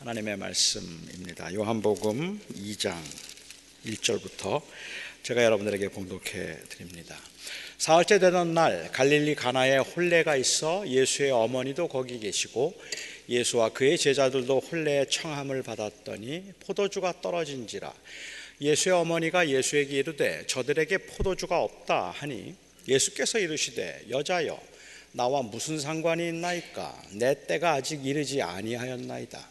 하나님의 말씀입니다. 요한복음 2장 1절부터 제가 여러분들에게 봉독해 드립니다. 사흘째 되던 날 갈릴리 가나에 혼례가 있어 예수의 어머니도 거기 계시고 예수와 그의 제자들도 혼례의 청함을 받았더니 포도주가 떨어진지라 예수의 어머니가 예수에게 이르되 저들에게 포도주가 없다 하니 예수께서 이르시되 여자여 나와 무슨 상관이 있나이까 내 때가 아직 이르지 아니하였나이다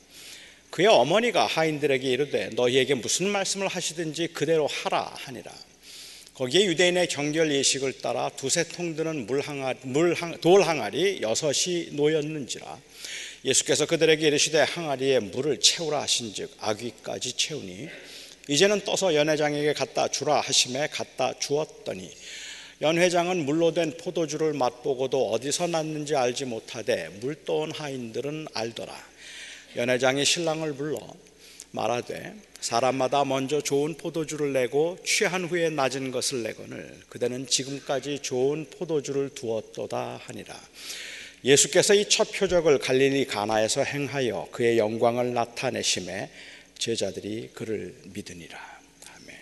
그의 어머니가 하인들에게 이르되 너희에게 무슨 말씀을 하시든지 그대로 하라 하니라. 거기에 유대인의 경결 예식을 따라 두세 통 드는 물 항아리, 물 항, 돌 항아리 여섯이 놓였는지라. 예수께서 그들에게 이르시되 항아리에 물을 채우라 하신즉 아귀까지 채우니 이제는 떠서 연회장에게 갖다 주라 하심에 갖다 주었더니 연회장은 물로 된 포도주를 맛보고도 어디서 났는지 알지 못하되 물떠온 하인들은 알더라. 연회장이 신랑을 불러 말하되 사람마다 먼저 좋은 포도주를 내고 취한 후에 낮은 것을 내거늘 그대는 지금까지 좋은 포도주를 두었도다 하니라. 예수께서 이 첫 표적을 갈릴리 가나에서 행하여 그의 영광을 나타내심에 제자들이 그를 믿으니라. 아멘.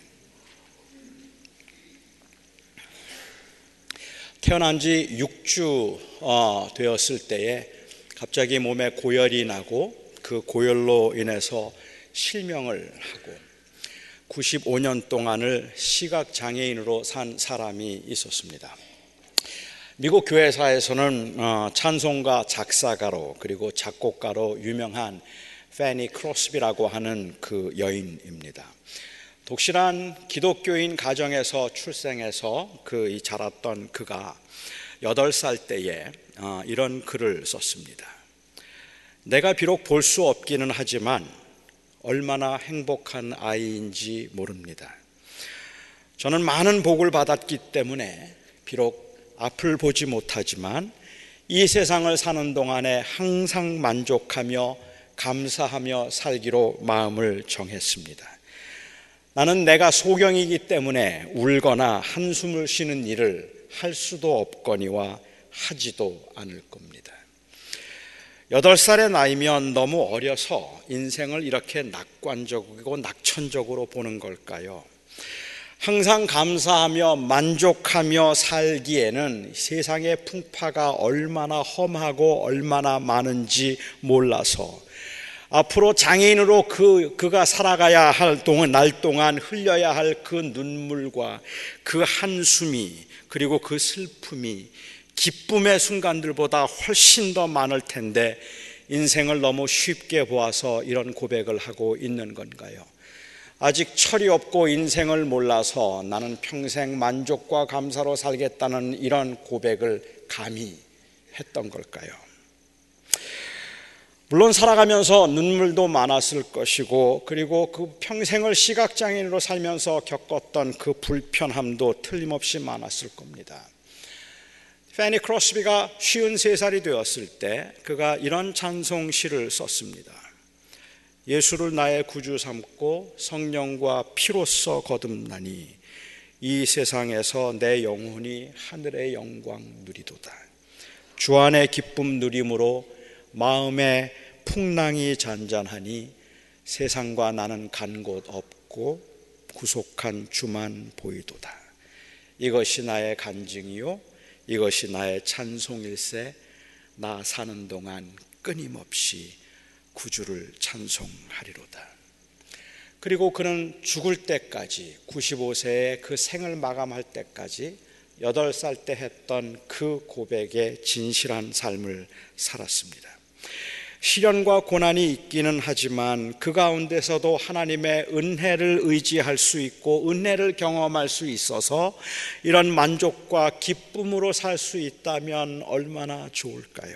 태어난 지 6주 어, 되었을 때에 갑자기 몸에 고열이 나고 그 고열로 인해서 실명을 하고 95년 동안을 시각 장애인으로 산 사람이 있었습니다. 미국 교회사에서는 어, 찬송가 작사가로 그리고 작곡가로 유명한 페니 크로스비라고 하는 그 여인입니다. 독실한 기독교인 가정에서 출생해서 그 자랐던 그가 8살 때에 어, 이런 글을 썼습니다. 내가 비록 볼 수 없기는 하지만 얼마나 행복한 아이인지 모릅니다. 저는 많은 복을 받았기 때문에 비록 앞을 보지 못하지만 이 세상을 사는 동안에 항상 만족하며 감사하며 살기로 마음을 정했습니다. 나는 내가 소경이기 때문에 울거나 한숨을 쉬는 일을 할 수도 없거니와 하지도 않을 겁니다. 여덟 살의 나이면 너무 어려서 인생을 이렇게 낙관적이고 낙천적으로 보는 걸까요? 항상 감사하며 만족하며 살기에는 세상의 풍파가 얼마나 험하고 얼마나 많은지 몰라서 앞으로 장애인으로 그, 그가 살아가야 할 동안, 날 동안 흘려야 할 그 눈물과 그 한숨이 그리고 그 슬픔이 기쁨의 순간들보다 훨씬 더 많을 텐데 인생을 너무 쉽게 보아서 이런 고백을 하고 있는 건가요? 아직 철이 없고 인생을 몰라서 나는 평생 만족과 감사로 살겠다는 이런 고백을 감히 했던 걸까요? 물론 살아가면서 눈물도 많았을 것이고 그리고 그 평생을 시각장애인으로 살면서 겪었던 그 불편함도 틀림없이 많았을 겁니다. 페니 크로스비가 53살이 되었을 때 그가 이런 찬송시를 썼습니다. 예수를 나의 구주 삼고 성령과 피로써 거듭나니 이 세상에서 내 영혼이 하늘의 영광 누리도다. 주 안의 기쁨 누림으로 마음의 풍랑이 잔잔하니 세상과 나는 간 곳 없고 구속한 주만 보이도다. 이것이 나의 간증이요 이것이 나의 찬송일세 나 사는 동안 끊임없이 구주를 찬송하리로다. 그리고 그는 죽을 때까지 95세의 그 생을 마감할 때까지 8살 때 했던 그 고백에 진실한 삶을 살았습니다. 시련과 고난이 있기는 하지만 그 가운데서도 하나님의 은혜를 의지할 수 있고 은혜를 경험할 수 있어서 이런 만족과 기쁨으로 살 수 있다면 얼마나 좋을까요?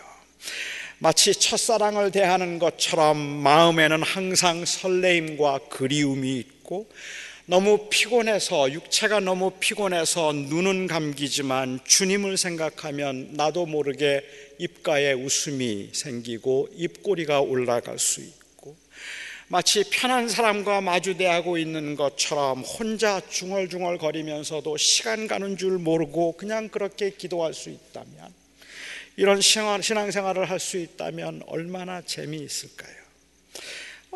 마치 첫사랑을 대하는 것처럼 마음에는 항상 설레임과 그리움이 있고 너무 피곤해서 육체가 너무 피곤해서 눈은 감기지만 주님을 생각하면 나도 모르게 입가에 웃음이 생기고 입꼬리가 올라갈 수 있고 마치 편한 사람과 마주대하고 있는 것처럼 혼자 중얼중얼 거리면서도 시간 가는 줄 모르고 그냥 그렇게 기도할 수 있다면 이런 신앙생활을 할 수 있다면 얼마나 재미있을까요?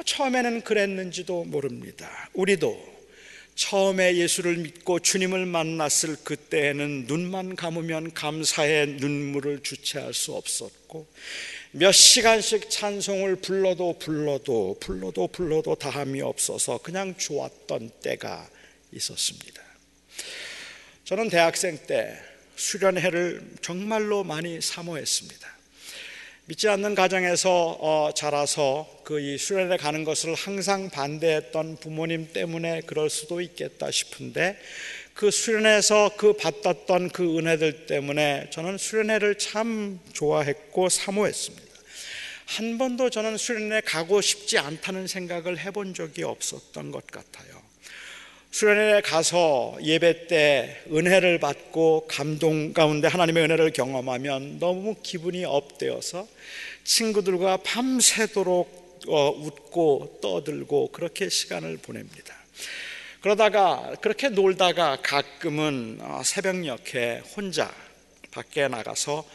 처음에는 그랬는지도 모릅니다. 우리도 처음에 예수를 믿고 주님을 만났을 그때에는 눈만 감으면 감사의 눈물을 주체할 수 없었고 몇 시간씩 찬송을 불러도 불러도 불러도 불러도 다함이 없어서 그냥 좋았던 때가 있었습니다. 저는 대학생 때 수련회를 정말로 많이 사모했습니다. 믿지 않는 가정에서 어, 자라서 그 이 수련회 가는 것을 항상 반대했던 부모님 때문에 그럴 수도 있겠다 싶은데 그 수련회에서 그 받았던 그 은혜들 때문에 저는 수련회를 참 좋아했고 사모했습니다. 한 번도 저는 수련회 가고 싶지 않다는 생각을 해본 적이 없었던 것 같아요. 수련회에 가서 예배 때 은혜를 받고 감동 가운데 하나님의 은혜를 경험하면 너무 기분이 업되어서 친구들과 밤새도록 어, 웃고 떠들고 그렇게 시간을 보냅니다. 그러다가 그렇게 놀다가 가끔은 어, 새벽녘에 혼자 밖에 나가서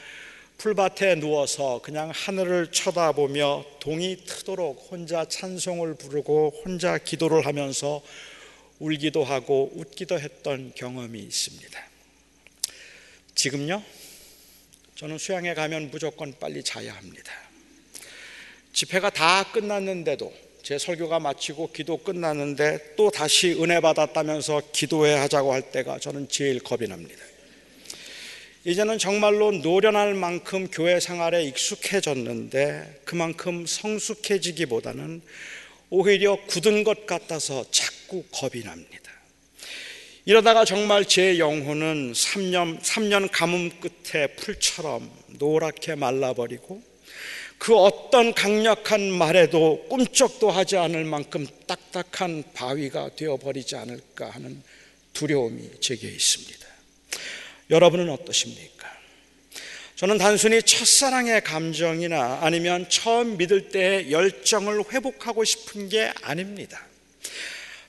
풀밭에 누워서 그냥 하늘을 쳐다보며 동이 트도록 혼자 찬송을 부르고 혼자 기도를 하면서 울기도 하고 웃기도 했던 경험이 있습니다. 지금요? 저는 수양에 가면 무조건 빨리 자야 합니다. 집회가 다 끝났는데도 제 설교가 마치고 기도 끝났는데 또 다시 은혜 받았다면서 기도해 하자고 할 때가 저는 제일 겁이 납니다. 이제는 정말로 노련할 만큼 교회 생활에 익숙해졌는데 그만큼 성숙해지기보다는 오히려 굳은 것 같아서 자꾸 겁이 납니다. 이러다가 정말 제 영혼은 3년, 3년 가뭄 끝에 풀처럼 노랗게 말라버리고 그 어떤 강력한 말에도 꿈쩍도 하지 않을 만큼 딱딱한 바위가 되어버리지 않을까 하는 두려움이 제게 있습니다. 여러분은 어떠십니까? 저는 단순히 첫사랑의 감정이나 아니면 처음 믿을 때의 열정을 회복하고 싶은 게 아닙니다.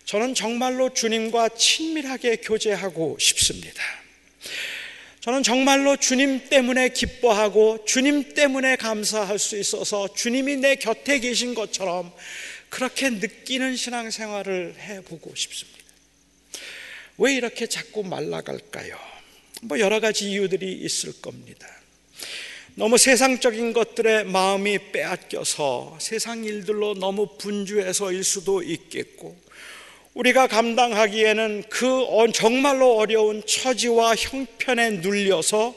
저는 정말로 주님과 친밀하게 교제하고 싶습니다. 저는 정말로 주님 때문에 기뻐하고 주님 때문에 감사할 수 있어서 주님이 내 곁에 계신 것처럼 그렇게 느끼는 신앙생활을 해보고 싶습니다. 왜 이렇게 자꾸 말라갈까요? 뭐 여러 가지 이유들이 있을 겁니다. 너무 세상적인 것들에 마음이 빼앗겨서 세상 일들로 너무 분주해서일 수도 있겠고, 우리가 감당하기에는 그 정말로 어려운 처지와 형편에 눌려서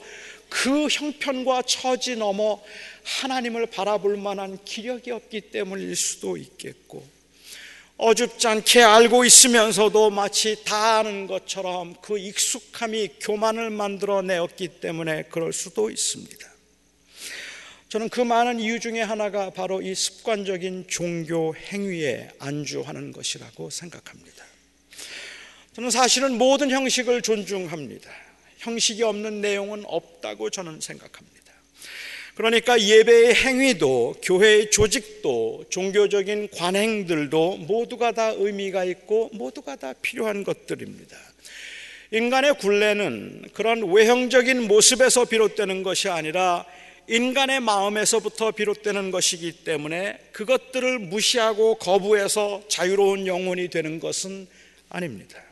그 형편과 처지 넘어 하나님을 바라볼 만한 기력이 없기 때문일 수도 있겠고, 어줍지 않게 알고 있으면서도 마치 다 아는 것처럼 그 익숙함이 교만을 만들어 내었기 때문에 그럴 수도 있습니다. 저는 그 많은 이유 중에 하나가 바로 이 습관적인 종교 행위에 안주하는 것이라고 생각합니다. 저는 사실은 모든 형식을 존중합니다. 형식이 없는 내용은 없다고 저는 생각합니다. 그러니까 예배의 행위도 교회의 조직도 종교적인 관행들도 모두가 다 의미가 있고 모두가 다 필요한 것들입니다. 인간의 굴레는 그런 외형적인 모습에서 비롯되는 것이 아니라 인간의 마음에서부터 비롯되는 것이기 때문에 그것들을 무시하고 거부해서 자유로운 영혼이 되는 것은 아닙니다.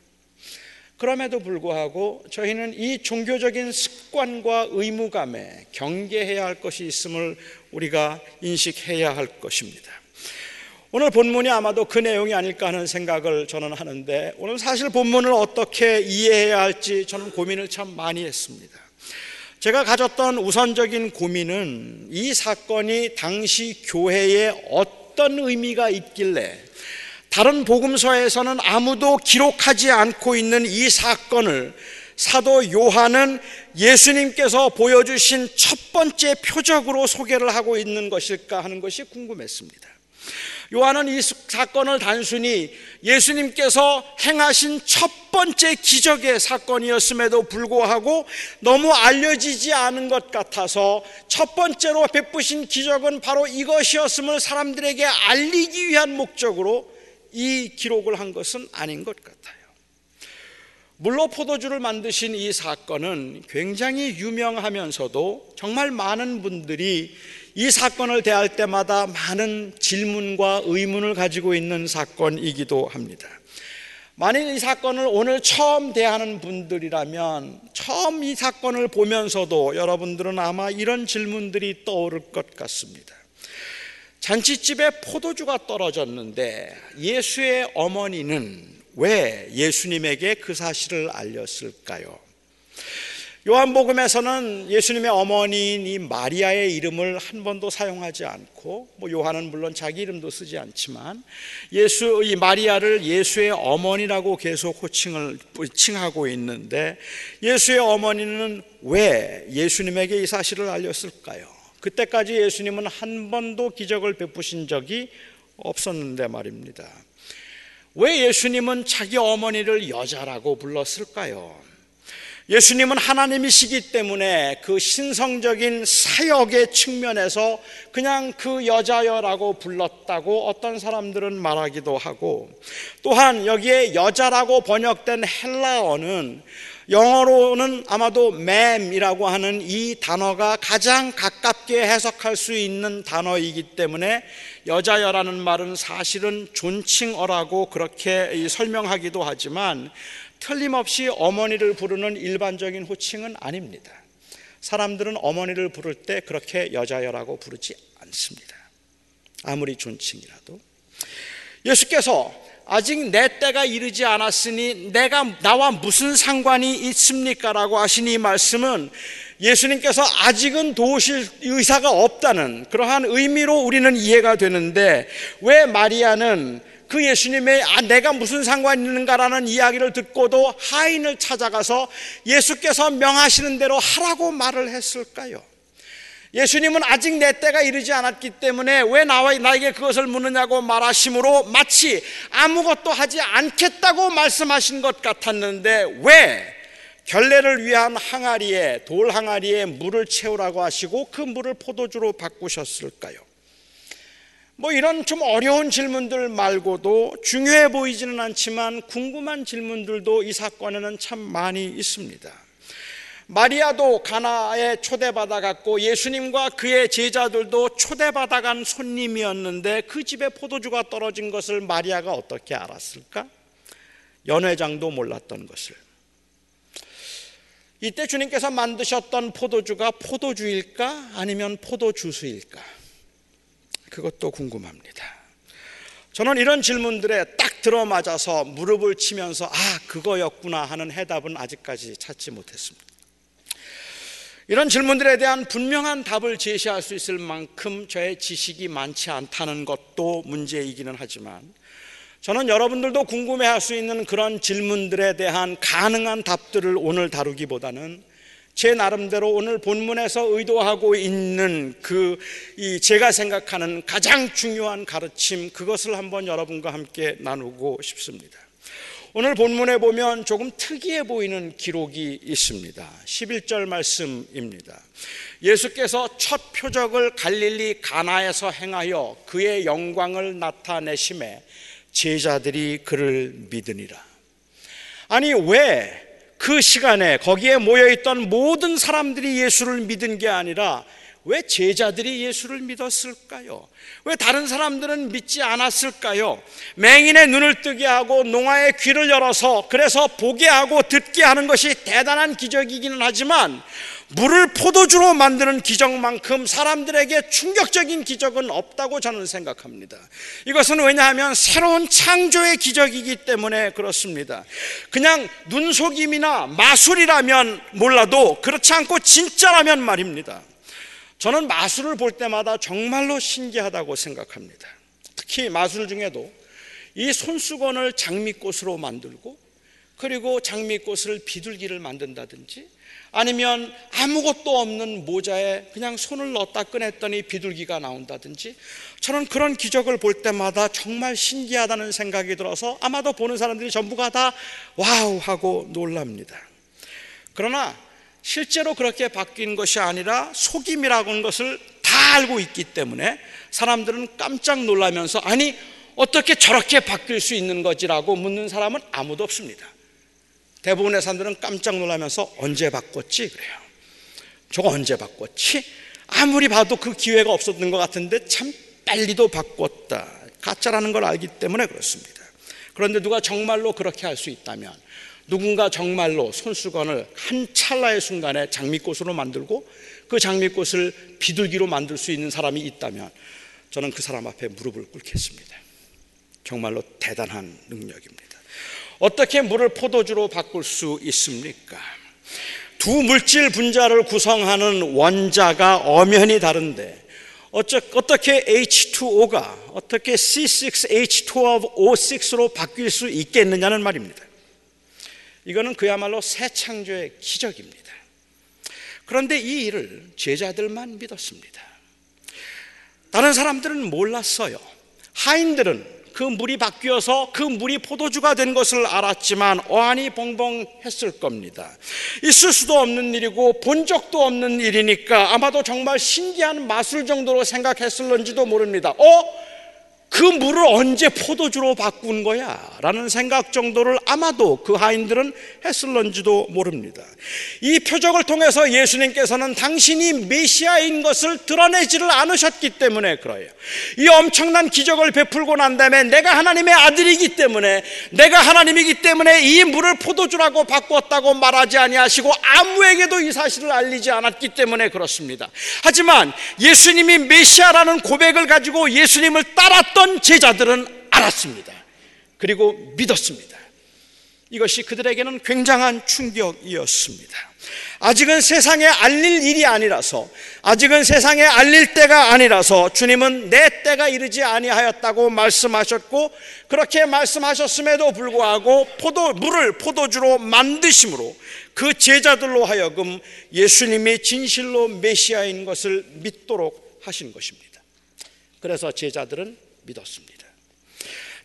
그럼에도 불구하고 저희는 이 종교적인 습관과 의무감에 경계해야 할 것이 있음을 우리가 인식해야 할 것입니다. 오늘 본문이 아마도 그 내용이 아닐까 하는 생각을 저는 하는데 오늘 사실 본문을 어떻게 이해해야 할지 저는 고민을 참 많이 했습니다. 제가 가졌던 우선적인 고민은 이 사건이 당시 교회에 어떤 의미가 있길래 다른 복음서에서는 아무도 기록하지 않고 있는 이 사건을 사도 요한은 예수님께서 보여주신 첫 번째 표적으로 소개를 하고 있는 것일까 하는 것이 궁금했습니다. 요한은 이 사건을 단순히 예수님께서 행하신 첫 번째 기적의 사건이었음에도 불구하고 너무 알려지지 않은 것 같아서 첫 번째로 베푸신 기적은 바로 이것이었음을 사람들에게 알리기 위한 목적으로 이 기록을 한 것은 아닌 것 같아요. 물로 포도주를 만드신 이 사건은 굉장히 유명하면서도 정말 많은 분들이 이 사건을 대할 때마다 많은 질문과 의문을 가지고 있는 사건이기도 합니다. 만일 이 사건을 오늘 처음 대하는 분들이라면 처음 이 사건을 보면서도 여러분들은 아마 이런 질문들이 떠오를 것 같습니다. 잔치집에 포도주가 떨어졌는데 예수의 어머니는 왜 예수님에게 그 사실을 알렸을까요? 요한복음에서는 예수님의 어머니인 이 마리아의 이름을 한 번도 사용하지 않고 뭐 요한은 물론 자기 이름도 쓰지 않지만 예수 이 마리아를 예수의 어머니라고 계속 호칭을 칭하고 있는데 예수의 어머니는 왜 예수님에게 이 사실을 알렸을까요? 그때까지 예수님은 한 번도 기적을 베푸신 적이 없었는데 말입니다. 왜 예수님은 자기 어머니를 여자라고 불렀을까요? 예수님은 하나님이시기 때문에 그 신성적인 사역의 측면에서 그냥 그 여자여라고 불렀다고 어떤 사람들은 말하기도 하고 또한 여기에 여자라고 번역된 헬라어는 영어로는 아마도 맴이라고 하는 이 단어가 가장 가깝게 해석할 수 있는 단어이기 때문에 여자여라는 말은 사실은 존칭어라고 그렇게 설명하기도 하지만 틀림없이 어머니를 부르는 일반적인 호칭은 아닙니다. 사람들은 어머니를 부를 때 그렇게 여자여라고 부르지 않습니다. 아무리 존칭이라도. 예수께서 아직 내 때가 이르지 않았으니 내가 나와 무슨 상관이 있습니까? 라고 하신 이 말씀은 예수님께서 아직은 도우실 의사가 없다는 그러한 의미로 우리는 이해가 되는데 왜 마리아는 그 예수님의 아, 내가 무슨 상관이 있는가라는 이야기를 듣고도 하인을 찾아가서 예수께서 명하시는 대로 하라고 말을 했을까요? 예수님은 아직 내 때가 이르지 않았기 때문에 왜 나와 나에게 그것을 묻느냐고 말하심으로 마치 아무것도 하지 않겠다고 말씀하신 것 같았는데 왜 결례를 위한 항아리에 돌 항아리에 물을 채우라고 하시고 그 물을 포도주로 바꾸셨을까요? 뭐 이런 좀 어려운 질문들 말고도 중요해 보이지는 않지만 궁금한 질문들도 이 사건에는 참 많이 있습니다. 마리아도 가나에 초대받아 갔고 예수님과 그의 제자들도 초대받아 간 손님이었는데 그 집에 포도주가 떨어진 것을 마리아가 어떻게 알았을까? 연회장도 몰랐던 것을. 이때 주님께서 만드셨던 포도주가 포도주일까? 아니면 포도주스일까? 그것도 궁금합니다. 저는 이런 질문들에 딱 들어맞아서 무릎을 치면서 아, 그거였구나 하는 해답은 아직까지 찾지 못했습니다. 이런 질문들에 대한 분명한 답을 제시할 수 있을 만큼 저의 지식이 많지 않다는 것도 문제이기는 하지만 저는 여러분들도 궁금해 할 수 있는 그런 질문들에 대한 가능한 답들을 오늘 다루기보다는 제 나름대로 오늘 본문에서 의도하고 있는 그이 제가 생각하는 가장 중요한 가르침 그것을 한번 여러분과 함께 나누고 싶습니다. 오늘 본문에 보면 조금 특이해 보이는 기록이 있습니다. 11절 말씀입니다. 예수께서 첫 표적을 갈릴리 가나에서 행하여 그의 영광을 나타내심에 제자들이 그를 믿으니라. 아니 왜 그 시간에 거기에 모여 있던 모든 사람들이 예수를 믿은 게 아니라 왜 제자들이 예수를 믿었을까요? 왜 다른 사람들은 믿지 않았을까요? 맹인의 눈을 뜨게 하고 농아의 귀를 열어서 그래서 보게 하고 듣게 하는 것이 대단한 기적이기는 하지만 물을 포도주로 만드는 기적만큼 사람들에게 충격적인 기적은 없다고 저는 생각합니다. 이것은 왜냐하면 새로운 창조의 기적이기 때문에 그렇습니다. 그냥 눈속임이나 마술이라면 몰라도 그렇지 않고 진짜라면 말입니다. 저는 마술을 볼 때마다 정말로 신기하다고 생각합니다. 특히 마술 중에도 이 손수건을 장미꽃으로 만들고 그리고 장미꽃을 비둘기를 만든다든지 아니면 아무것도 없는 모자에 그냥 손을 넣었다 꺼냈더니 비둘기가 나온다든지 저는 그런 기적을 볼 때마다 정말 신기하다는 생각이 들어서 아마도 보는 사람들이 전부가 다 wow 하고 놀랍니다. 그러나 실제로 그렇게 바뀐 것이 아니라 속임이라고 하는 것을 다 알고 있기 때문에 사람들은 깜짝 놀라면서 아니 어떻게 저렇게 바뀔 수 있는 거지라고 묻는 사람은 아무도 없습니다. 대부분의 사람들은 깜짝 놀라면서 언제 바꿨지? 그래요. 저거 언제 바꿨지? 아무리 봐도 그 기회가 없었던 것 같은데 참 빨리도 바꿨다. 가짜라는 걸 알기 때문에 그렇습니다. 그런데 누가 정말로 그렇게 할 수 있다면 누군가 정말로 손수건을 한 찰나의 순간에 장미꽃으로 만들고 그 장미꽃을 비둘기로 만들 수 있는 사람이 있다면 저는 그 사람 앞에 무릎을 꿇겠습니다. 정말로 대단한 능력입니다. 어떻게 물을 포도주로 바꿀 수 있습니까? 두 물질 분자를 구성하는 원자가 엄연히 다른데 어떻게 H2O가 어떻게 C6H12O6로 바뀔 수 있겠느냐는 말입니다. 이거는 그야말로 새 창조의 기적입니다. 그런데 이 일을 제자들만 믿었습니다. 다른 사람들은 몰랐어요. 하인들은 그 물이 바뀌어서 그 물이 포도주가 된 것을 알았지만 어안이 벙벙했을 겁니다. 있을 수도 없는 일이고 본 적도 없는 일이니까 아마도 정말 신기한 마술 정도로 생각했을런지도 모릅니다. 어? 그 물을 언제 포도주로 바꾼 거야? 라는 생각 정도를 아마도 그 하인들은 했을런지도 모릅니다. 이 표적을 통해서 예수님께서는 당신이 메시아인 것을 드러내지를 않으셨기 때문에 그래요. 이 엄청난 기적을 베풀고 난 다음에 내가 하나님의 아들이기 때문에 내가 하나님이기 때문에 이 물을 포도주라고 바꿨다고 말하지 아니하시고 아무에게도 이 사실을 알리지 않았기 때문에 그렇습니다. 하지만 예수님이 메시아라는 고백을 가지고 예수님을 따랐던 어떤 제자들은 알았습니다. 그리고 믿었습니다. 이것이 그들에게는 굉장한 충격이었습니다. 아직은 세상에 알릴 일이 아니라서, 아직은 세상에 알릴 때가 아니라서 주님은 내 때가 이르지 아니하였다고 말씀하셨고, 그렇게 말씀하셨음에도 불구하고 포도, 물을 포도주로 만드심으로 그 제자들로 하여금 예수님이 진실로 메시아인 것을 믿도록 하신 것입니다. 그래서 제자들은 믿었습니다.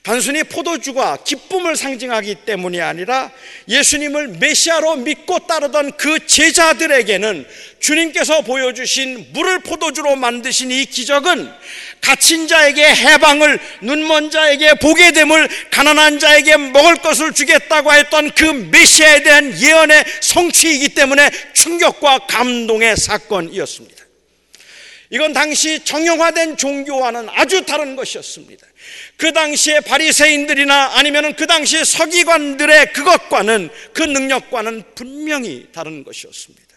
단순히 포도주가 기쁨을 상징하기 때문이 아니라 예수님을 메시아로 믿고 따르던 그 제자들에게는 주님께서 보여주신 물을 포도주로 만드신 이 기적은 갇힌 자에게 해방을, 눈먼 자에게 보게 됨을, 가난한 자에게 먹을 것을 주겠다고 했던 그 메시아에 대한 예언의 성취이기 때문에 충격과 감동의 사건이었습니다. 이건 당시 정형화된 종교와는 아주 다른 것이었습니다. 그 당시에 바리새인들이나 아니면은 그 당시 서기관들의 그것과는 그 능력과는 분명히 다른 것이었습니다.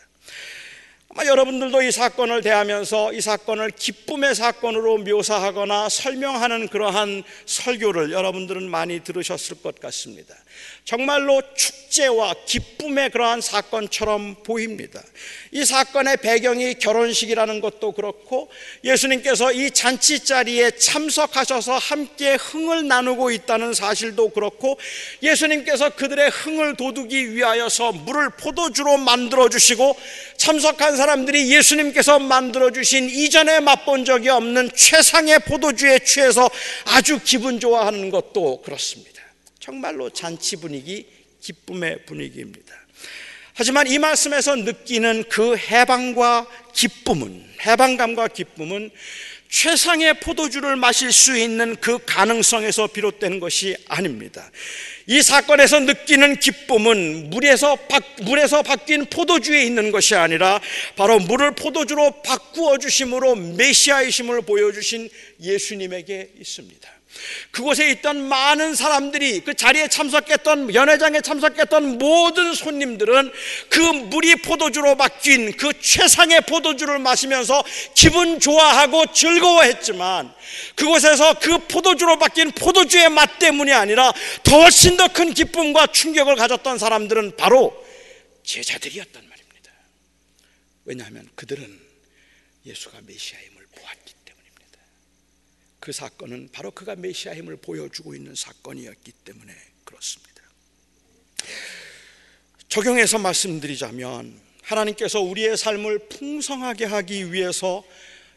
아마 여러분들도 이 사건을 대하면서 이 사건을 기쁨의 사건으로 묘사하거나 설명하는 그러한 설교를 여러분들은 많이 들으셨을 것 같습니다. 정말로 축제와 기쁨의 그러한 사건처럼 보입니다. 이 사건의 배경이 결혼식이라는 것도 그렇고 예수님께서 이 잔치 자리에 참석하셔서 함께 흥을 나누고 있다는 사실도 그렇고 예수님께서 그들의 흥을 돋우기 위하여서 물을 포도주로 만들어 주시고 참석한 사람들이 예수님께서 만들어 주신 이전에 맛본 적이 없는 최상의 포도주에 취해서 아주 기분 좋아하는 것도 그렇습니다. 정말로 잔치 분위기, 기쁨의 분위기입니다. 하지만 이 말씀에서 느끼는 그 해방과 기쁨은, 해방감과 기쁨은 최상의 포도주를 마실 수 있는 그 가능성에서 비롯된 것이 아닙니다. 이 사건에서 느끼는 기쁨은 물에서, 바, 물에서 바뀐 포도주에 있는 것이 아니라 바로 물을 포도주로 바꾸어 주심으로 메시아이심을 보여주신 예수님에게 있습니다. 그곳에 있던 많은 사람들이 그 자리에 참석했던 연회장에 참석했던 모든 손님들은 그 물이 포도주로 바뀐 그 최상의 포도주를 마시면서 기분 좋아하고 즐거워했지만 그곳에서 그 포도주로 바뀐 포도주의 맛 때문이 아니라 더 훨씬 더 큰 기쁨과 충격을 가졌던 사람들은 바로 제자들이었단 말입니다. 왜냐하면 그들은 예수가 메시아임을 그 사건은 바로 그가 메시아임을 보여주고 있는 사건이었기 때문에 그렇습니다. 적용해서 말씀드리자면 하나님께서 우리의 삶을 풍성하게 하기 위해서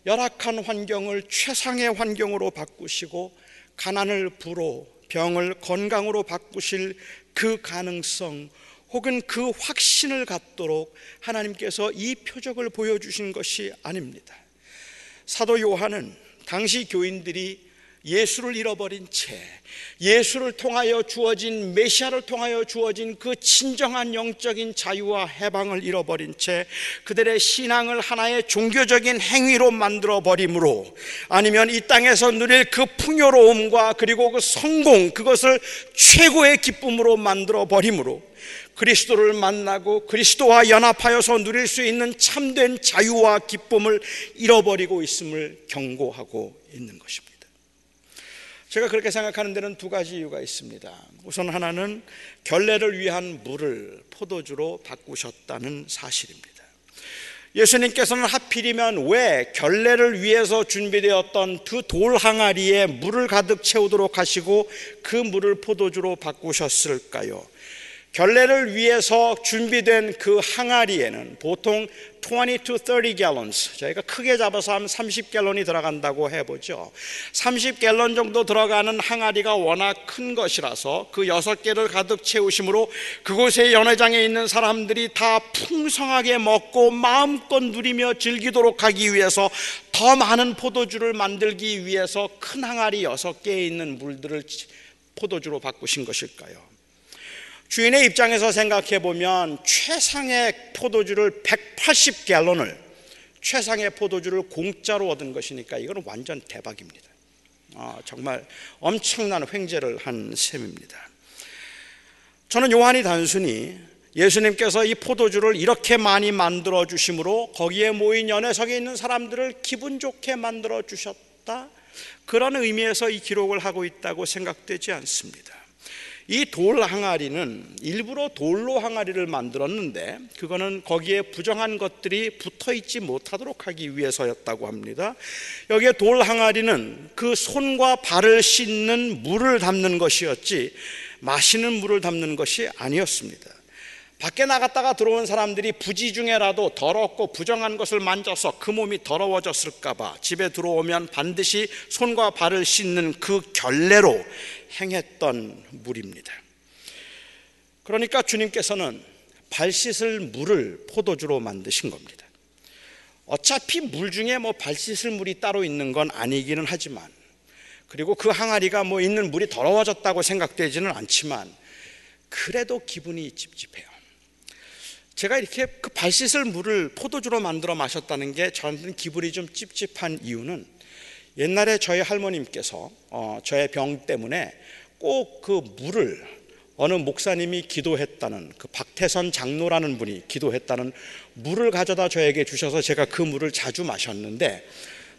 열악한 환경을 최상의 환경으로 바꾸시고 가난을 부로 병을 건강으로 바꾸실 그 가능성 혹은 그 확신을 갖도록 하나님께서 이 표적을 보여주신 것이 아닙니다. 사도 요한은 당시 교인들이 예수를 잃어버린 채 예수를 통하여 주어진 메시아를 통하여 주어진 그 진정한 영적인 자유와 해방을 잃어버린 채 그들의 신앙을 하나의 종교적인 행위로 만들어 버림으로 아니면 이 땅에서 누릴 그 풍요로움과 그리고 그 성공 그것을 최고의 기쁨으로 만들어 버림으로 그리스도를 만나고 그리스도와 연합하여서 누릴 수 있는 참된 자유와 기쁨을 잃어버리고 있음을 경고하고 있는 것입니다. 제가 그렇게 생각하는 데는 두 가지 이유가 있습니다. 우선 하나는 결례를 위한 물을 포도주로 바꾸셨다는 사실입니다. 예수님께서는 하필이면 왜 결례를 위해서 준비되었던 그돌 항아리에 물을 가득 채우도록 하시고 그 물을 포도주로 바꾸셨을까요? 결례를 위해서 준비된 그 항아리에는 보통 20 to 30 gallons 저희가 크게 잡아서 한 30갤런이 들어간다고 해보죠 30갤런 정도 들어가는 항아리가 워낙 큰 것이라서 그 6개를 가득 채우심으로 그곳의 연회장에 있는 사람들이 다 풍성하게 먹고 마음껏 누리며 즐기도록 하기 위해서 더 많은 포도주를 만들기 위해서 큰 항아리 6개에 있는 물들을 포도주로 바꾸신 것일까요? 주인의 입장에서 생각해 보면 최상의 포도주를 180갤런을 최상의 포도주를 공짜로 얻은 것이니까 이거는 완전 대박입니다. 아, 정말 엄청난 횡재를 한 셈입니다. 저는 요한이 단순히 예수님께서 이 포도주를 이렇게 많이 만들어 주심으로 거기에 모인 연회석에 있는 사람들을 기분 좋게 만들어 주셨다. 그런 의미에서 이 기록을 하고 있다고 생각되지 않습니다. 이 돌 항아리는 일부러 돌로 항아리를 만들었는데 그거는 거기에 부정한 것들이 붙어 있지 못하도록 하기 위해서였다고 합니다. 여기에 돌 항아리는 그 손과 발을 씻는 물을 담는 것이었지 마시는 물을 담는 것이 아니었습니다. 밖에 나갔다가 들어온 사람들이 부지 중에라도 더럽고 부정한 것을 만져서 그 몸이 더러워졌을까봐 집에 들어오면 반드시 손과 발을 씻는 그 결례로 행했던 물입니다. 그러니까 주님께서는 발 씻을 물을 포도주로 만드신 겁니다. 어차피 물 중에 뭐 발 씻을 물이 따로 있는 건 아니기는 하지만 그리고 그 항아리가 뭐 있는 물이 더러워졌다고 생각되지는 않지만 그래도 기분이 찝찝해요. 제가 이렇게 그 발 씻을 물을 포도주로 만들어 마셨다는 게 저한테는 기분이 좀 찝찝한 이유는 옛날에 저희 할머님께서 어, 저의 병 때문에 꼭 그 물을 어느 목사님이 기도했다는 그 박태선 장로라는 분이 기도했다는 물을 가져다 저에게 주셔서 제가 그 물을 자주 마셨는데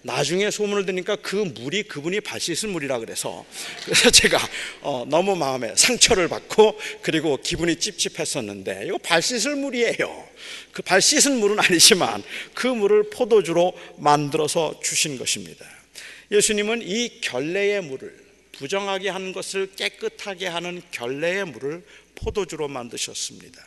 나중에 소문을 듣니까 그 물이 그분이 발 씻은 물이라 그래서 그래서 제가 어, 너무 마음에 상처를 받고 그리고 기분이 찝찝했었는데 이거 발 씻을 물이에요. 그 발 씻은 물은 아니지만 그 물을 포도주로 만들어서 주신 것입니다. 예수님은 이 결례의 물을 부정하게 하는 것을 깨끗하게 하는 결례의 물을 포도주로 만드셨습니다.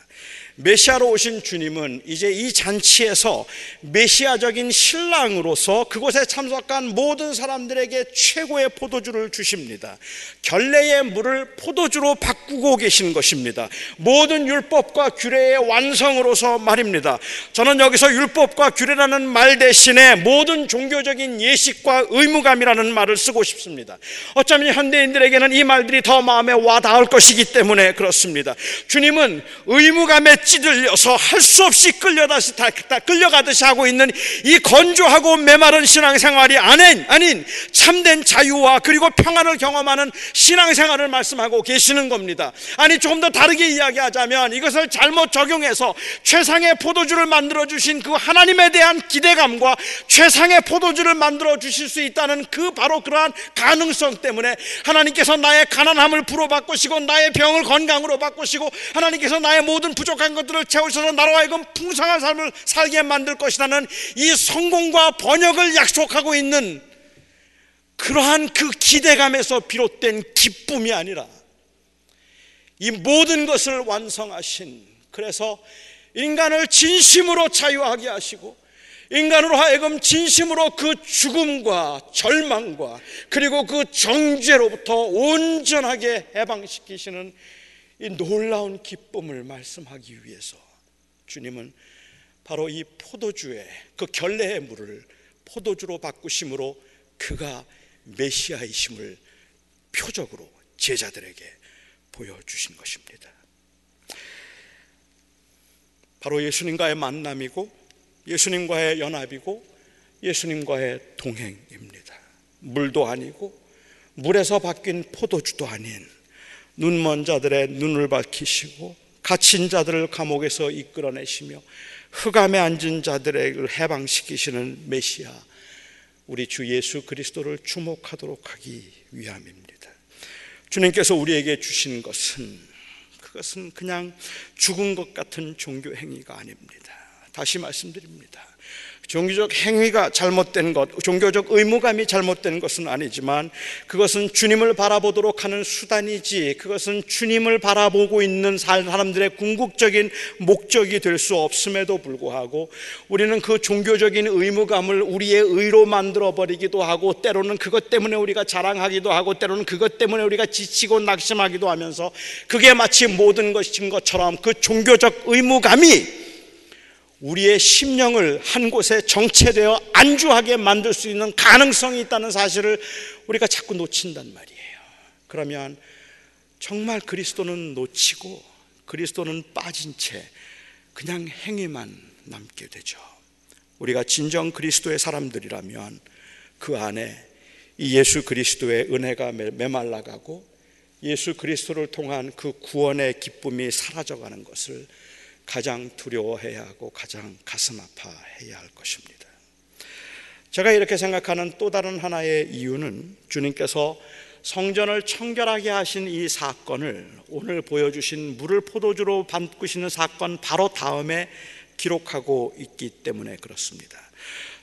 메시아로 오신 주님은 이제 이 잔치에서 메시아적인 신랑으로서 그곳에 참석한 모든 사람들에게 최고의 포도주를 주십니다. 결례의 물을 포도주로 바꾸고 계신 것입니다. 모든 율법과 규례의 완성으로서 말입니다. 저는 여기서 율법과 규례라는 말 대신에 모든 종교적인 예식과 의무감이라는 말을 쓰고 싶습니다. 어쩌면 현대인들에게는 이 말들이 더 마음에 와 닿을 것이기 때문에 그렇습니다. 주님은 의무감에 찌들려서 할 수 없이 끌려다시 끌려가듯이 하고 있는 이 건조하고 메마른 신앙생활이 아닌 아닌 참된 자유와 그리고 평안을 경험하는 신앙생활을 말씀하고 계시는 겁니다. 아니 조금 더 다르게 이야기하자면 이것을 잘못 적용해서 최상의 포도주를 만들어 주신 그 하나님에 대한 기대감과 최상의 포도주를 만들어 주실 수 있다는 그 바로 그러한 가능성 때문에 하나님께서 나의 가난함을 불어 바꾸시고 나의 병을 건강으로 바꾸시고 하나님께서 나의 모든 부족한 것들을 채우셔서 나로 하여금 풍성한 삶을 살게 만들 것이라는 이 성공과 번역을 약속하고 있는 그러한 그 기대감에서 비롯된 기쁨이 아니라 이 모든 것을 완성하신 그래서 인간을 진심으로 자유하게 하시고 인간으로 하여금 진심으로 그 죽음과 절망과 그리고 그 정죄로부터 온전하게 해방시키시는 이 놀라운 기쁨을 말씀하기 위해서 주님은 바로 이 포도주의 그 결례의 물을 포도주로 바꾸심으로 그가 메시아이심을 표적으로 제자들에게 보여주신 것입니다. 바로 예수님과의 만남이고 예수님과의 연합이고 예수님과의 동행입니다. 물도 아니고 물에서 바뀐 포도주도 아닌 눈먼 자들의 눈을 밝히시고 갇힌 자들을 감옥에서 이끌어내시며 흑암에 앉은 자들을 해방시키시는 메시아 우리 주 예수 그리스도를 주목하도록 하기 위함입니다. 주님께서 우리에게 주신 것은 그것은 그냥 죽은 것 같은 종교 행위가 아닙니다. 다시 말씀드립니다. 종교적 행위가 잘못된 것, 종교적 의무감이 잘못된 것은 아니지만 그것은 주님을 바라보도록 하는 수단이지 그것은 주님을 바라보고 있는 사람들의 궁극적인 목적이 될 수 없음에도 불구하고 우리는 그 종교적인 의무감을 우리의 의로 만들어 버리기도 하고 때로는 그것 때문에 우리가 자랑하기도 하고 때로는 그것 때문에 우리가 지치고 낙심하기도 하면서 그게 마치 모든 것인 것처럼 그 종교적 의무감이 우리의 심령을 한 곳에 정체되어 안주하게 만들 수 있는 가능성이 있다는 사실을 우리가 자꾸 놓친단 말이에요. 그러면 정말 그리스도는 놓치고 그리스도는 빠진 채 그냥 행위만 남게 되죠. 우리가 진정 그리스도의 사람들이라면 그 안에 이 예수 그리스도의 은혜가 메말라가고 예수 그리스도를 통한 그 구원의 기쁨이 사라져가는 것을 가장 두려워해야 하고 가장 가슴 아파해야 할 것입니다. 제가 이렇게 생각하는 또 다른 하나의 이유는 주님께서 성전을 청결하게 하신 이 사건을 오늘 보여주신 물을 포도주로 바꾸시는 사건 바로 다음에 기록하고 있기 때문에 그렇습니다.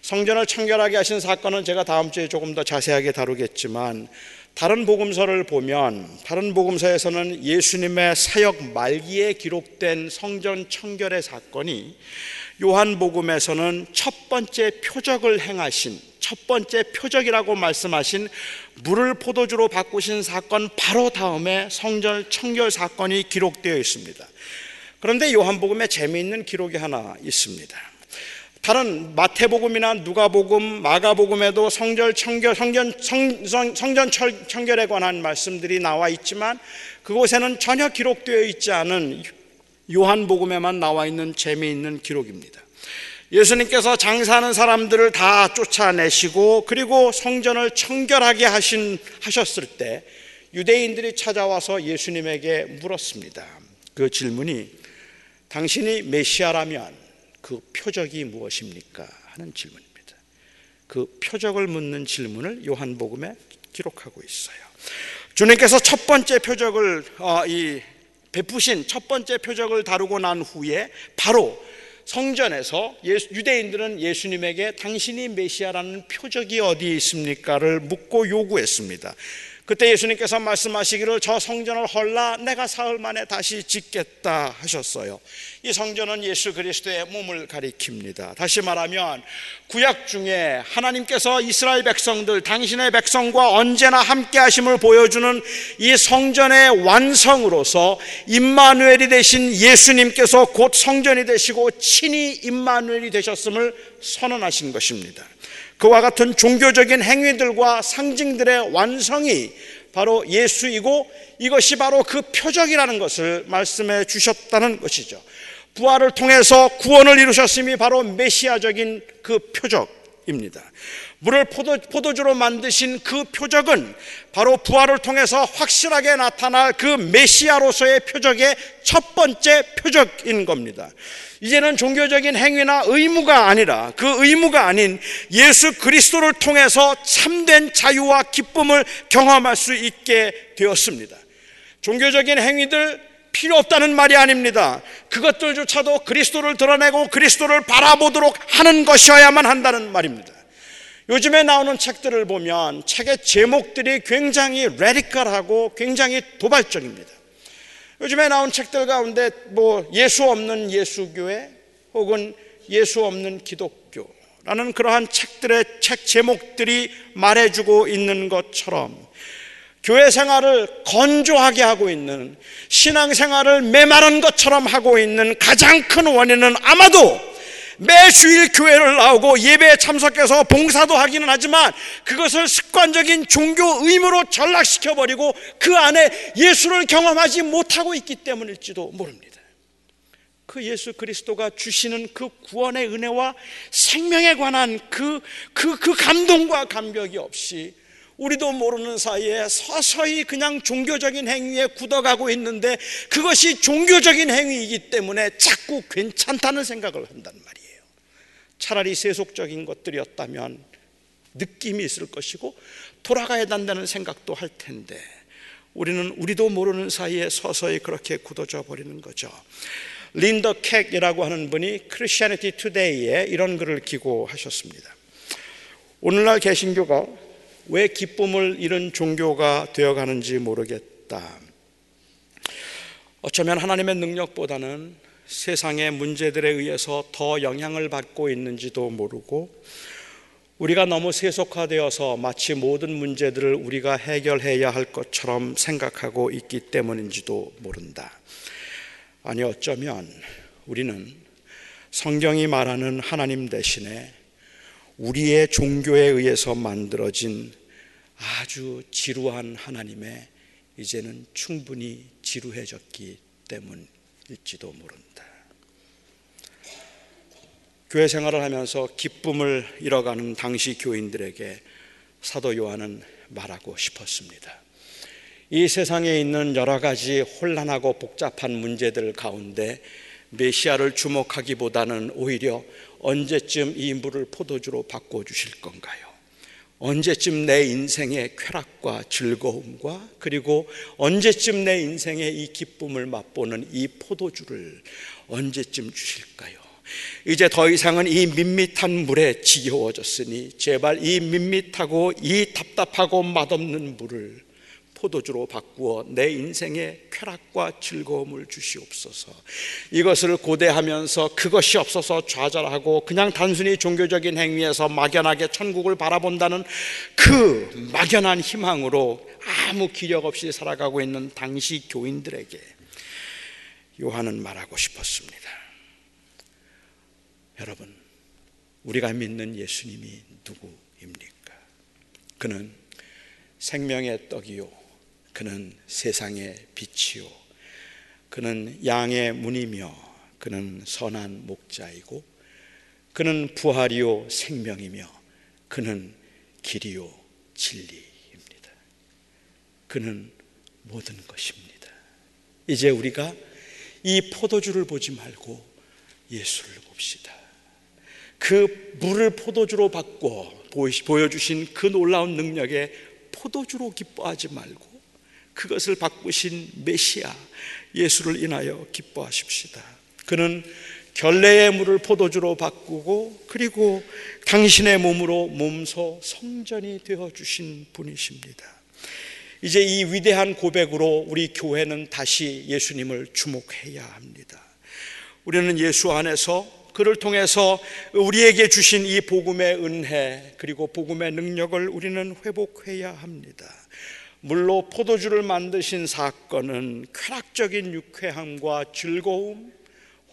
성전을 청결하게 하신 사건은 제가 다음 주에 조금 더 자세하게 다루겠지만 다른 복음서를 보면 다른 복음서에서는 예수님의 사역 말기에 기록된 성전 청결의 사건이 요한복음에서는 첫 번째 표적을 행하신 첫 번째 표적이라고 말씀하신 물을 포도주로 바꾸신 사건 바로 다음에 성전 청결 사건이 기록되어 있습니다. 그런데 요한복음에 재미있는 기록이 하나 있습니다. 다른 마태복음이나 누가복음, 마가복음에도 성절 청결, 성전, 성, 성, 성전 청결에 관한 말씀들이 나와 있지만 그곳에는 전혀 기록되어 있지 않은 요한복음에만 나와 있는 재미있는 기록입니다. 예수님께서 장사하는 사람들을 다 쫓아내시고 그리고 성전을 청결하게 하신, 하셨을 때 유대인들이 찾아와서 예수님에게 물었습니다. 그 질문이 당신이 메시아라면 그 표적이 무엇입니까? 하는 질문입니다. 그 표적을 묻는 질문을 요한복음에 기록하고 있어요. 주님께서 첫 번째 표적을 어, 이 베푸신 첫 번째 표적을 다루고 난 후에 바로 성전에서 유대인들은 예수님에게 당신이 메시아라는 표적이 어디 있습니까를 묻고 요구했습니다. 그때 예수님께서 말씀하시기를 저 성전을 헐라 내가 사흘 만에 다시 짓겠다 하셨어요. 이 성전은 예수 그리스도의 몸을 가리킵니다. 다시 말하면 구약 중에 하나님께서 이스라엘 백성들 당신의 백성과 언제나 함께 하심을 보여주는 이 성전의 완성으로서 임마누엘이 되신 예수님께서 곧 성전이 되시고 친히 임마누엘이 되셨음을 선언하신 것입니다. 그와 같은 종교적인 행위들과 상징들의 완성이 바로 예수이고 이것이 바로 그 표적이라는 것을 말씀해 주셨다는 것이죠. 부활을 통해서 구원을 이루셨음이 바로 메시아적인 그 표적입니다. 물을 포도, 포도 주로 만드신 그 표적은 바로 부활을 통해서 확실하게 나타날 그 메시아로서의 표적의 첫 번째 표적인 겁니다. 이제는 종교적인 행위나 의무가 아니라 그 의무가 아닌 예수 그리스도를 통해서 참된 자유와 기쁨을 경험할 수 있게 되었습니다. 종교적인 행위들 필요 없다는 말이 아닙니다. 그것들조차도 그리스도를 드러내고 그리스도를 바라보도록 하는 것이어야만 한다는 말입니다. 요즘에 나오는 책들을 보면 책의 제목들이 굉장히 레디컬하고 굉장히 도발적입니다. 요즘에 나온 책들 가운데 뭐 예수 없는 예수교회 혹은 예수 없는 기독교라는 그러한 책들의 책 제목들이 말해주고 있는 것처럼 교회 생활을 건조하게 하고 있는 신앙 생활을 메마른 것처럼 하고 있는 가장 큰 원인은 아마도 매주일 교회를 나오고 예배에 참석해서 봉사도 하기는 하지만 그것을 습관적인 종교 의무로 전락시켜버리고 그 안에 예수를 경험하지 못하고 있기 때문일지도 모릅니다. 그 예수 그리스도가 주시는 그 구원의 은혜와 생명에 관한 그, 그, 그 감동과 감격이 없이 우리도 모르는 사이에 서서히 그냥 종교적인 행위에 굳어가고 있는데 그것이 종교적인 행위이기 때문에 자꾸 괜찮다는 생각을 한단 말이에요. 차라리 세속적인 것들이었다면 느낌이 있을 것이고 돌아가야 한다는 생각도 할 텐데 우리는 우리도 모르는 사이에 서서히 그렇게 굳어져 버리는 거죠. 린더 캑이라고 하는 분이 크리스천니티 투데이에 이런 글을 기고하셨습니다. 오늘날 개신교가 왜 기쁨을 잃은 종교가 되어가는지 모르겠다. 어쩌면 하나님의 능력보다는 세상의 문제들에 의해서 더 영향을 받고 있는지도 모르고 우리가 너무 세속화되어서 마치 모든 문제들을 우리가 해결해야 할 것처럼 생각하고 있기 때문인지도 모른다. 아니, 어쩌면 우리는 성경이 말하는 하나님 대신에 우리의 종교에 의해서 만들어진 아주 지루한 하나님에 이제는 충분히 지루해졌기 때문 일지도 모른다. 교회 생활을 하면서 기쁨을 잃어가는 당시 교인들에게 사도 요한은 말하고 싶었습니다. 이 세상에 있는 여러 가지 혼란하고 복잡한 문제들 가운데 메시아를 주목하기보다는 오히려 언제쯤 이 물을 포도주로 바꿔 주실 건가요? 언제쯤 내 인생의 쾌락과 즐거움과 그리고 언제쯤 내 인생의 이 기쁨을 맛보는 이 포도주를 언제쯤 주실까요? 이제 더 이상은 이 밋밋한 물에 지겨워졌으니 제발 이 밋밋하고 이 답답하고 맛없는 물을 포도주로 바꾸어 내 인생의 쾌락과 즐거움을 주시옵소서. 이것을 고대하면서 그것이 없어서 좌절하고 그냥 단순히 종교적인 행위에서 막연하게 천국을 바라본다는 그 막연한 희망으로 아무 기력 없이 살아가고 있는 당시 교인들에게 요한은 말하고 싶었습니다. 여러분, 우리가 믿는 예수님이 누구입니까? 그는 생명의 떡이요. 그는 세상의 빛이요. 그는 양의 문이며 그는 선한 목자이고 그는 부활이요 생명이며 그는 길이요 진리입니다. 그는 모든 것입니다. 이제 우리가 이 포도주를 보지 말고 예수를 봅시다. 그 물을 포도주로 바꿔 보여주신 그 놀라운 능력에 포도주로 기뻐하지 말고 그것을 바꾸신 메시아 예수를 인하여 기뻐하십시다. 그는 결례의 물을 포도주로 바꾸고 그리고 당신의 몸으로 몸소 성전이 되어 주신 분이십니다. 이제 이 위대한 고백으로 우리 교회는 다시 예수님을 주목해야 합니다. 우리는 예수 안에서 그를 통해서 우리에게 주신 이 복음의 은혜 그리고 복음의 능력을 우리는 회복해야 합니다. 물로 포도주를 만드신 사건은 쾌락적인 유쾌함과 즐거움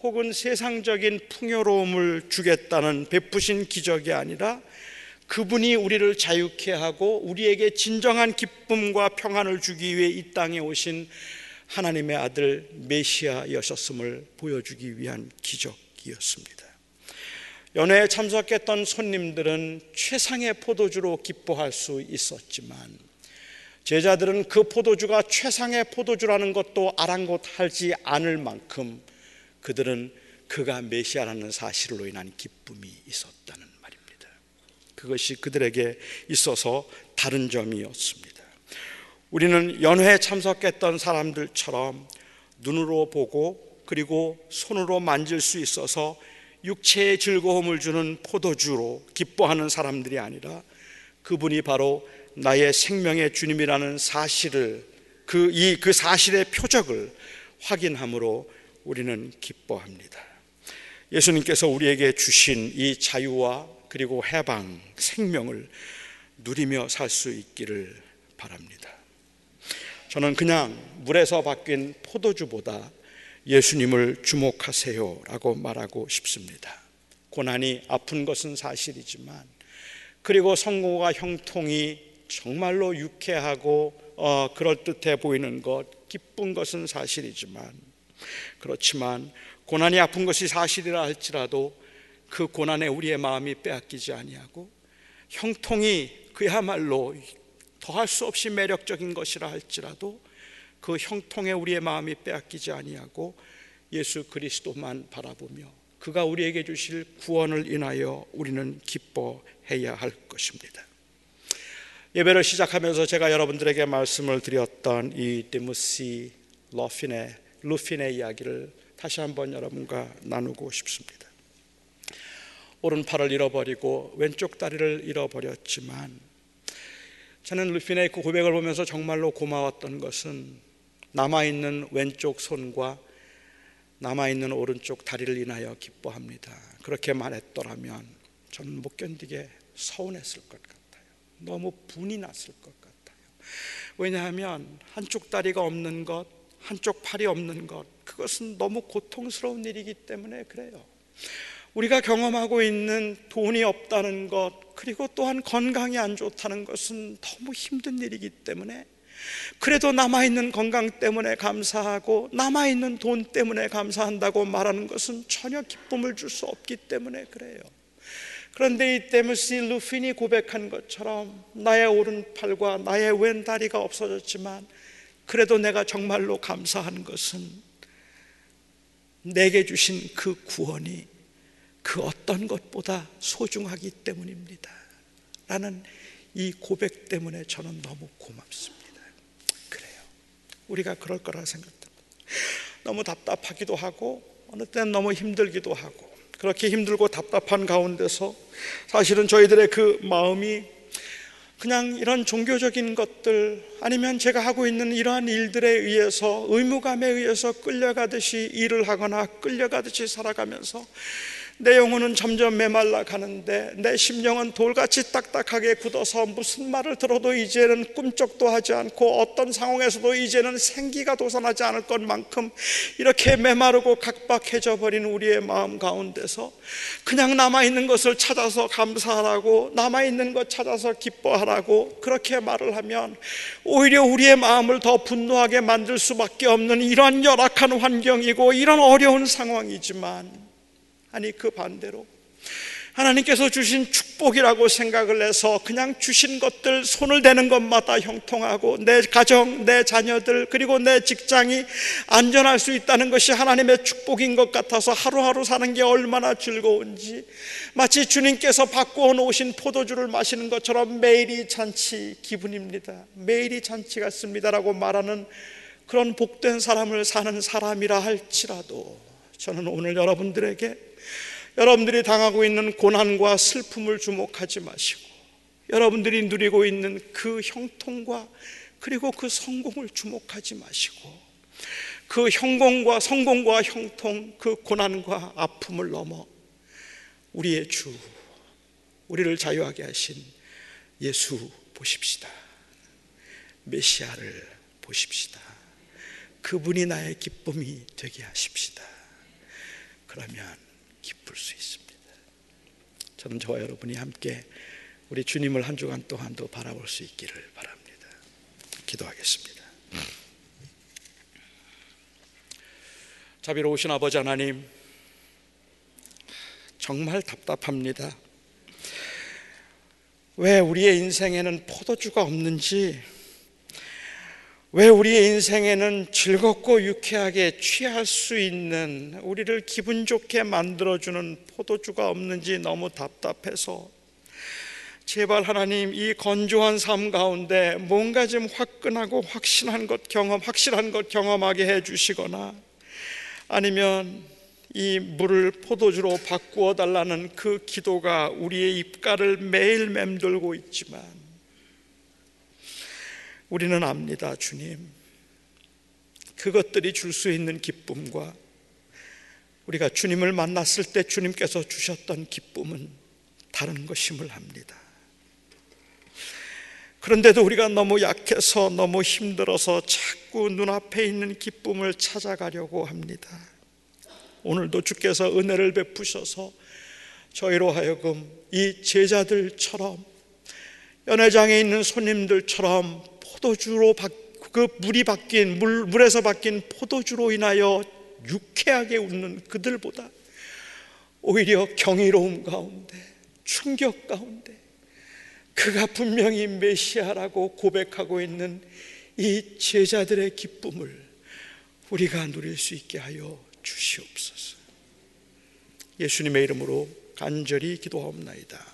혹은 세상적인 풍요로움을 주겠다는 베푸신 기적이 아니라 그분이 우리를 자유케 하고 우리에게 진정한 기쁨과 평안을 주기 위해 이 땅에 오신 하나님의 아들 메시아였었음을 보여주기 위한 기적이었습니다. 연회에 참석했던 손님들은 최상의 포도주로 기뻐할 수 있었지만 제자들은 그 포도주가 최상의 포도주라는 것도 아랑곳하지 않을 만큼 그들은 그가 메시아라는 사실로 인한 기쁨이 있었다는 말입니다. 그것이 그들에게 있어서 다른 점이었습니다. 우리는 연회에 참석했던 사람들처럼 눈으로 보고 그리고 손으로 만질 수 있어서 육체의 즐거움을 주는 포도주로 기뻐하는 사람들이 아니라 그분이 바로 나의 생명의 주님이라는 사실을 그 이그 그 사실의 표적을 확인함으로 우리는 기뻐합니다. 예수님께서 우리에게 주신 이 자유와 그리고 해방, 생명을 누리며 살 수 있기를 바랍니다. 저는 그냥 물에서 바뀐 포도주보다 예수님을 주목하세요 라고 말하고 싶습니다. 고난이 아픈 것은 사실이지만 그리고 성공과 형통이 정말로 유쾌하고 어, 그럴듯해 보이는 것, 기쁜 것은 사실이지만 그렇지만 고난이 아픈 것이 사실이라 할지라도 그 고난에 우리의 마음이 빼앗기지 아니하고 형통이 그야말로 더할 수 없이 매력적인 것이라 할지라도 그 형통에 우리의 마음이 빼앗기지 아니하고 예수 그리스도만 바라보며 그가 우리에게 주실 구원을 인하여 우리는 기뻐해야 할 것입니다. 예배를 시작하면서 제가 여러분들에게 말씀을 드렸던 이 디무시 러핀의 루핀의 이야기를 다시 한번 여러분과 나누고 싶습니다. 오른팔을 잃어버리고 왼쪽 다리를 잃어버렸지만 저는 루핀의 그 고백을 보면서 정말로 고마웠던 것은 남아있는 왼쪽 손과 남아있는 오른쪽 다리를 인하여 기뻐합니다. 그렇게 말했더라면 저는 못 견디게 서운했을 것 같아요. 너무 분이 났을 것 같아요. 왜냐하면 한쪽 다리가 없는 것, 한쪽 팔이 없는 것, 그것은 너무 고통스러운 일이기 때문에 그래요. 우리가 경험하고 있는 돈이 없다는 것, 그리고 또한 건강이 안 좋다는 것은 너무 힘든 일이기 때문에 그래도 남아있는 건강 때문에 감사하고 남아있는 돈 때문에 감사한다고 말하는 것은 전혀 기쁨을 줄 수 없기 때문에 그래요. 그런데 이 데무시 루핀이 고백한 것처럼 나의 오른팔과 나의 왼다리가 없어졌지만 그래도 내가 정말로 감사한 것은 내게 주신 그 구원이 그 어떤 것보다 소중하기 때문입니다. 라는 이 고백 때문에 저는 너무 고맙습니다. 그래요. 우리가 그럴 거라 생각합니다. 너무 답답하기도 하고 어느 때는 너무 힘들기도 하고 그렇게 힘들고 답답한 가운데서 사실은 저희들의 그 마음이 그냥 이런 종교적인 것들 아니면 제가 하고 있는 이러한 일들에 의해서 의무감에 의해서 끌려가듯이 일을 하거나 끌려가듯이 살아가면서 내 영혼은 점점 메말라 가는데 내 심령은 돌같이 딱딱하게 굳어서 무슨 말을 들어도 이제는 꿈쩍도 하지 않고 어떤 상황에서도 이제는 생기가 돋아나지 않을 것만큼 이렇게 메마르고 각박해져 버린 우리의 마음 가운데서 그냥 남아있는 것을 찾아서 감사하라고 남아있는 것 찾아서 기뻐하라고 그렇게 말을 하면 오히려 우리의 마음을 더 분노하게 만들 수밖에 없는 이런 열악한 환경이고 이런 어려운 상황이지만 아니 그 반대로 하나님께서 주신 축복이라고 생각을 해서 그냥 주신 것들 손을 대는 것마다 형통하고 내 가정, 내 자녀들 그리고 내 직장이 안전할 수 있다는 것이 하나님의 축복인 것 같아서 하루하루 사는 게 얼마나 즐거운지 마치 주님께서 바꾸어 놓으신 포도주를 마시는 것처럼 매일이 잔치 기분입니다. 매일이 잔치 같습니다라고 말하는 그런 복된 사람을 사는 사람이라 할지라도 저는 오늘 여러분들에게 여러분들이 당하고 있는 고난과 슬픔을 주목하지 마시고 여러분들이 누리고 있는 그 형통과 그리고 그 성공을 주목하지 마시고 그 형공과 성공과 형통 그 고난과 아픔을 넘어 우리의 주 우리를 자유하게 하신 예수 보십시다. 메시아를 보십시다. 그분이 나의 기쁨이 되게 하십시다. 그러면 기쁠 수 있습니다. 저는 저와 여러분이 함께 우리 주님을 한 주간 동안도 바라볼 수 있기를 바랍니다. 기도하겠습니다. 자비로우신 아버지 하나님, 정말 답답합니다. 왜 우리의 인생에는 포도주가 없는지 왜 우리의 인생에는 즐겁고 유쾌하게 취할 수 있는 우리를 기분 좋게 만들어주는 포도주가 없는지 너무 답답해서 제발 하나님 이 건조한 삶 가운데 뭔가 좀 화끈하고 확신한 것 경험, 확실한 것 경험하게 해 주시거나 아니면 이 물을 포도주로 바꾸어 달라는 그 기도가 우리의 입가를 매일 맴돌고 있지만 우리는 압니다, 주님. 그것들이 줄 수 있는 기쁨과 우리가 주님을 만났을 때 주님께서 주셨던 기쁨은 다른 것임을 합니다. 그런데도 우리가 너무 약해서 너무 힘들어서 자꾸 눈앞에 있는 기쁨을 찾아가려고 합니다. 오늘도 주께서 은혜를 베푸셔서 저희로 하여금 이 제자들처럼 연회장에 있는 손님들처럼 포도주로 바, 그 물이 바뀐 물, 물에서 바뀐 포도주로 인하여 유쾌하게 웃는 그들보다 오히려 경이로움 가운데 충격 가운데 그가 분명히 메시아라고 고백하고 있는 이 제자들의 기쁨을 우리가 누릴 수 있게 하여 주시옵소서. 예수님의 이름으로 간절히 기도하옵나이다.